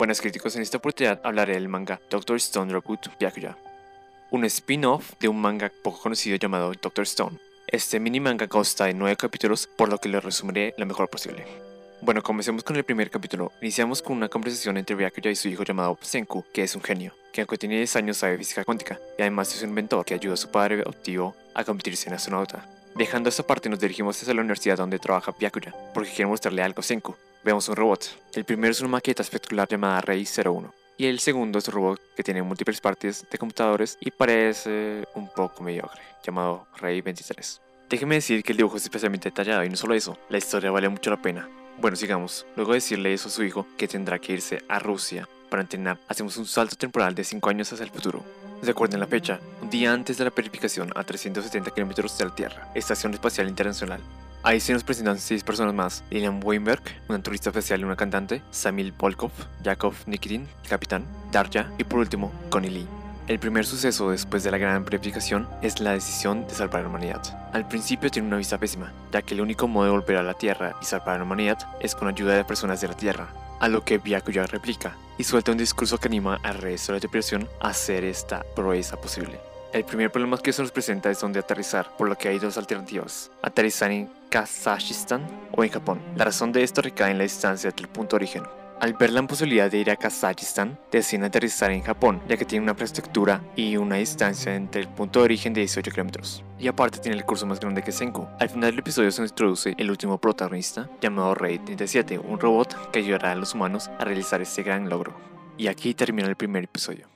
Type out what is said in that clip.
Buenas críticos, en esta oportunidad hablaré del manga Doctor Stone Reboot Byakuya, un spin-off de un manga poco conocido llamado Doctor Stone. Este mini manga consta de 9 capítulos, por lo que lo resumiré lo mejor posible. Bueno, comencemos con el primer capítulo. Iniciamos con una conversación entre Byakuya y su hijo llamado Senku, que es un genio, que aunque tiene 10 años sabe física cuántica, y además es un inventor que ayuda a su padre adoptivo a convertirse en astronauta. Dejando esta parte nos dirigimos hacia la universidad donde trabaja Byakuya, porque quiere mostrarle algo a Senku. Vemos un robot. El primero es una maqueta espectacular llamada Rey 01. Y el segundo es un robot que tiene múltiples partes de computadores y parece un poco mediocre, llamado Rey 23. Déjeme decir que el dibujo es especialmente detallado y no solo eso, la historia vale mucho la pena. Bueno, sigamos. Luego de decirle eso a su hijo, que tendrá que irse a Rusia para entrenar, hacemos un salto temporal de 5 años hacia el futuro. Recuerden la fecha, un día antes de la verificación a 370 kilómetros de la Tierra, Estación Espacial Internacional. Ahí se nos presentan 6 personas más, Lilian Weinberg, una turista especial y una cantante, Samil Polkov, Yakov Nikitin, capitán, Darja y por último, Connie Lee. El primer suceso después de la gran verificación es la decisión de salvar a la humanidad. Al principio tiene una vista pésima, ya que el único modo de volver a la Tierra y salvar a la humanidad es con ayuda de personas de la Tierra, a lo que Byakuya replica y suelta un discurso que anima al resto de la tripulación a hacer esta proeza posible. El primer problema que se nos presenta es donde aterrizar, por lo que hay dos alternativas. Aterrizar en Kazajistán o en Japón. La razón de esto recae en la distancia del punto de origen. Al ver la posibilidad de ir a Kazajistán, deciden aterrizar en Japón, ya que tiene una infraestructura y una distancia entre el punto de origen de 18 kilómetros. Y aparte tiene el curso más grande que Senku. Al final del episodio se introduce el último protagonista, llamado Rey 37, un robot que ayudará a los humanos a realizar este gran logro. Y aquí termina el primer episodio.